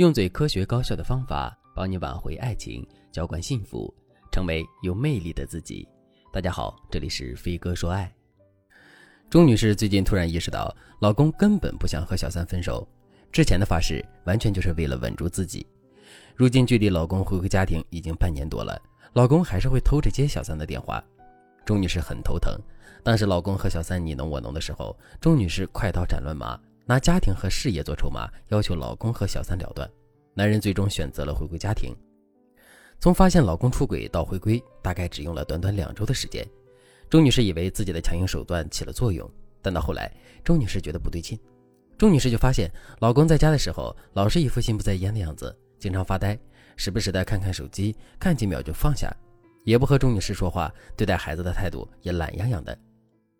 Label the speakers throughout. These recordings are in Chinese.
Speaker 1: 用最科学高效的方法帮你挽回爱情，浇灌幸福，成为有魅力的自己。大家好，这里是飞哥说爱。钟女士最近突然意识到，老公根本不想和小三分手，之前的发誓完全就是为了稳住自己。如今距离老公回归家庭已经半年多了，老公还是会偷着接小三的电话。钟女士很头疼。当时老公和小三你侬我侬的时候，钟女士快刀斩乱麻，拿家庭和事业做筹码，要求老公和小三了断。男人最终选择了回归家庭。从发现老公出轨到回归，大概只用了短短两周的时间。钟女士以为自己的强硬手段起了作用，但到后来，钟女士觉得不对劲。钟女士就发现老公在家的时候，老是一副心不在焉的样子，经常发呆，时不时的看看手机，看几秒就放下。也不和钟女士说话，对待孩子的态度也懒洋洋的。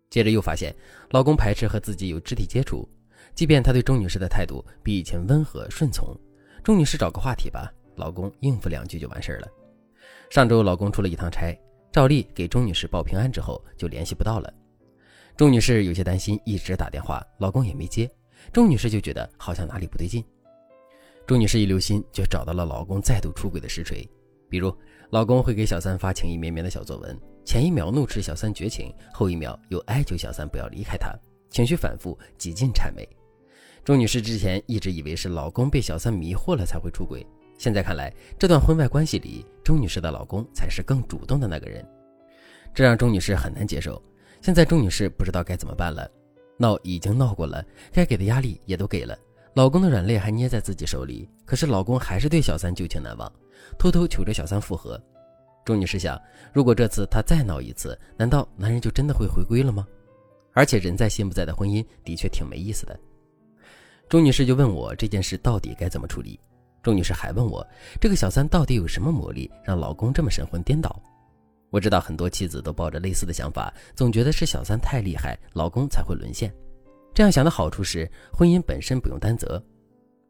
Speaker 1: 接着又发现，老公排斥和自己有肢体接触，即便他对钟女士的态度比以前温和顺从，钟女士找个话题吧，老公应付两句就完事儿了。上周老公出了一趟差，照例给钟女士报平安之后就联系不到了。钟女士有些担心，一直打电话，老公也没接，钟女士就觉得好像哪里不对劲。钟女士一留心，就找到了老公再度出轨的实锤，比如。老公会给小三发情意绵绵的小作文，前一秒怒斥小三绝情，后一秒又哀求小三不要离开他，情绪反复，几近谄媚。钟女士之前一直以为是老公被小三迷惑了才会出轨，现在看来，这段婚外关系里，钟女士的老公才是更主动的那个人，这让钟女士很难接受。现在钟女士不知道该怎么办了，闹已经闹过了，该给的压力也都给了。老公的软肋还捏在自己手里，可是老公还是对小三旧情难忘，偷偷求着小三复合。钟女士想，如果这次他再闹一次，难道男人就真的会回归了吗？而且人在心不在的婚姻的确挺没意思的。钟女士就问我这件事到底该怎么处理。钟女士还问我，这个小三到底有什么魔力，让老公这么神魂颠倒？我知道很多妻子都抱着类似的想法，总觉得是小三太厉害，老公才会沦陷。这样想的好处是，婚姻本身不用担责，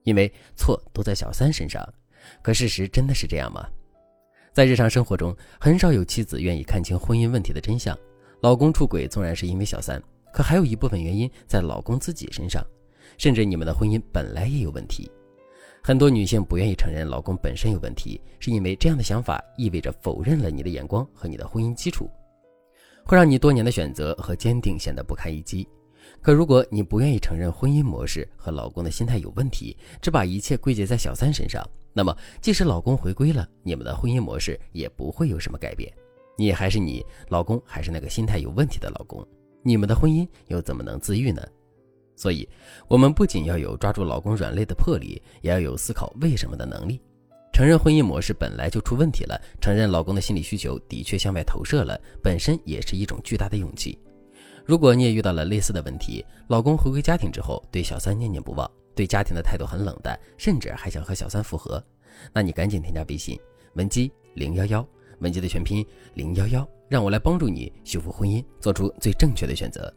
Speaker 1: 因为错都在小三身上。可事实真的是这样吗？在日常生活中，很少有妻子愿意看清婚姻问题的真相。老公出轨纵然是因为小三，可还有一部分原因在老公自己身上，甚至你们的婚姻本来也有问题。很多女性不愿意承认老公本身有问题，是因为这样的想法意味着否认了你的眼光和你的婚姻基础，会让你多年的选择和坚定显得不堪一击。可如果你不愿意承认婚姻模式和老公的心态有问题，只把一切归结在小三身上，那么即使老公回归了，你们的婚姻模式也不会有什么改变。你还是你，老公还是那个心态有问题的老公，你们的婚姻又怎么能自愈呢？所以，我们不仅要有抓住老公软肋的魄力，也要有思考为什么的能力。承认婚姻模式本来就出问题了，承认老公的心理需求的确向外投射了，本身也是一种巨大的勇气。如果你也遇到了类似的问题，老公回归家庭之后对小三念念不忘，对家庭的态度很冷淡，甚至还想和小三复合，那你赶紧添加微信文姬零幺幺，文姬的全拼零幺幺，让我来帮助你修复婚姻，做出最正确的选择。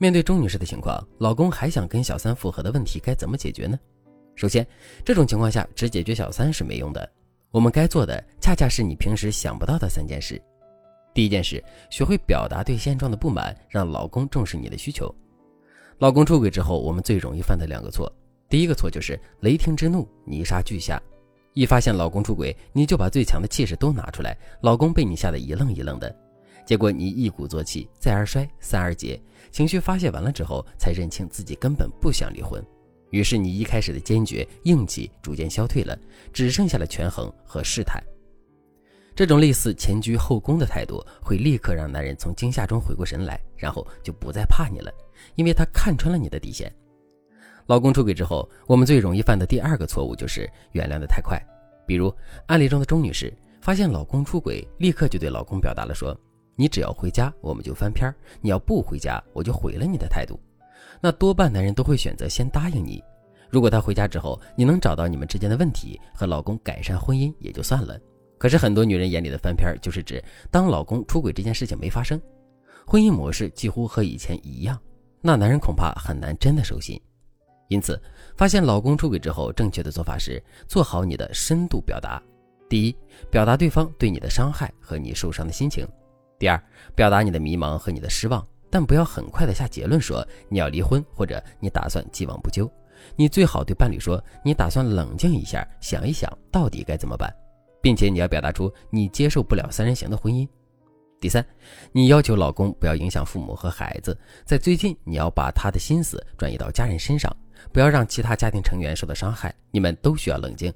Speaker 1: 面对钟女士的情况，老公还想跟小三复合的问题该怎么解决呢？首先，这种情况下只解决小三是没用的，我们该做的恰恰是你平时想不到的三件事。第一件事，学会表达对现状的不满，让老公重视你的需求。老公出轨之后，我们最容易犯的两个错，第一个错就是雷霆之怒，泥沙俱下。一发现老公出轨，你就把最强的气势都拿出来，老公被你吓得一愣一愣的，结果你一鼓作气，再而衰，三而竭，情绪发泄完了之后，才认清自己根本不想离婚。于是你一开始的坚决硬气逐渐消退了，只剩下了权衡和试探。这种类似前居后恭的态度，会立刻让男人从惊吓中回过神来，然后就不再怕你了，因为他看穿了你的底线。老公出轨之后，我们最容易犯的第二个错误就是原谅的太快。比如案例中的钟女士，发现老公出轨，立刻就对老公表达了说：“你只要回家，我们就翻篇；你要不回家，我就毁了你的态度。”那多半男人都会选择先答应你。如果他回家之后，你能找到你们之间的问题，和老公改善婚姻也就算了。可是很多女人眼里的翻篇，就是指当老公出轨这件事情没发生，婚姻模式几乎和以前一样，那男人恐怕很难真的收心。因此，发现老公出轨之后，正确的做法是做好你的深度表达。第一，表达对方对你的伤害和你受伤的心情；第二，表达你的迷茫和你的失望，但不要很快的下结论说你要离婚或者你打算既往不咎，你最好对伴侣说，你打算冷静一下，想一想到底该怎么办，并且你要表达出你接受不了三人行的婚姻。第三，你要求老公不要影响父母和孩子，在最近你要把他的心思转移到家人身上，不要让其他家庭成员受到伤害。你们都需要冷静。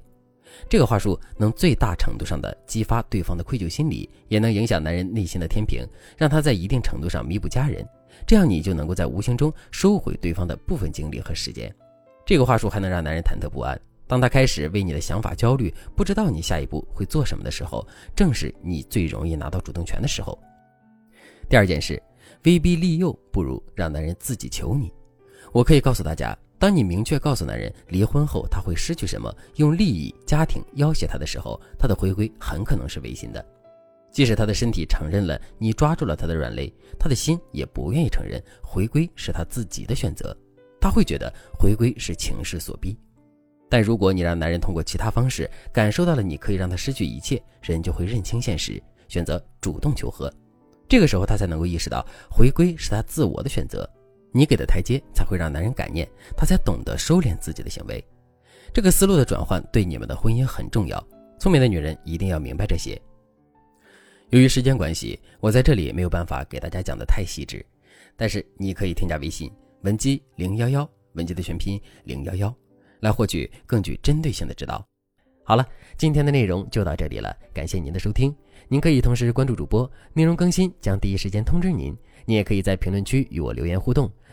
Speaker 1: 这个话术能最大程度上的激发对方的愧疚心理，也能影响男人内心的天平，让他在一定程度上弥补家人。这样你就能够在无形中收回对方的部分精力和时间。这个话术还能让男人忐忑不安。当他开始为你的想法焦虑，不知道你下一步会做什么的时候，正是你最容易拿到主动权的时候。第二件事，威逼利诱不如让男人自己求你。我可以告诉大家，当你明确告诉男人离婚后他会失去什么，用利益、家庭要挟他的时候，他的回归很可能是违心的。即使他的身体承认了你抓住了他的软肋，他的心也不愿意承认回归是他自己的选择。他会觉得回归是情势所逼。但如果你让男人通过其他方式感受到了你可以让他失去一切，人就会认清现实，选择主动求和。这个时候他才能够意识到回归是他自我的选择，你给的台阶才会让男人感念，他才懂得收敛自己的行为。这个思路的转换对你们的婚姻很重要。聪明的女人一定要明白这些。由于时间关系，我在这里没有办法给大家讲的太细致，但是你可以添加微信文姬零幺幺，文姬的全拼零幺幺。来获取更具针对性的指导。好了，今天的内容就到这里了，感谢您的收听。您可以同时关注主播，内容更新将第一时间通知您。您也可以在评论区与我留言互动，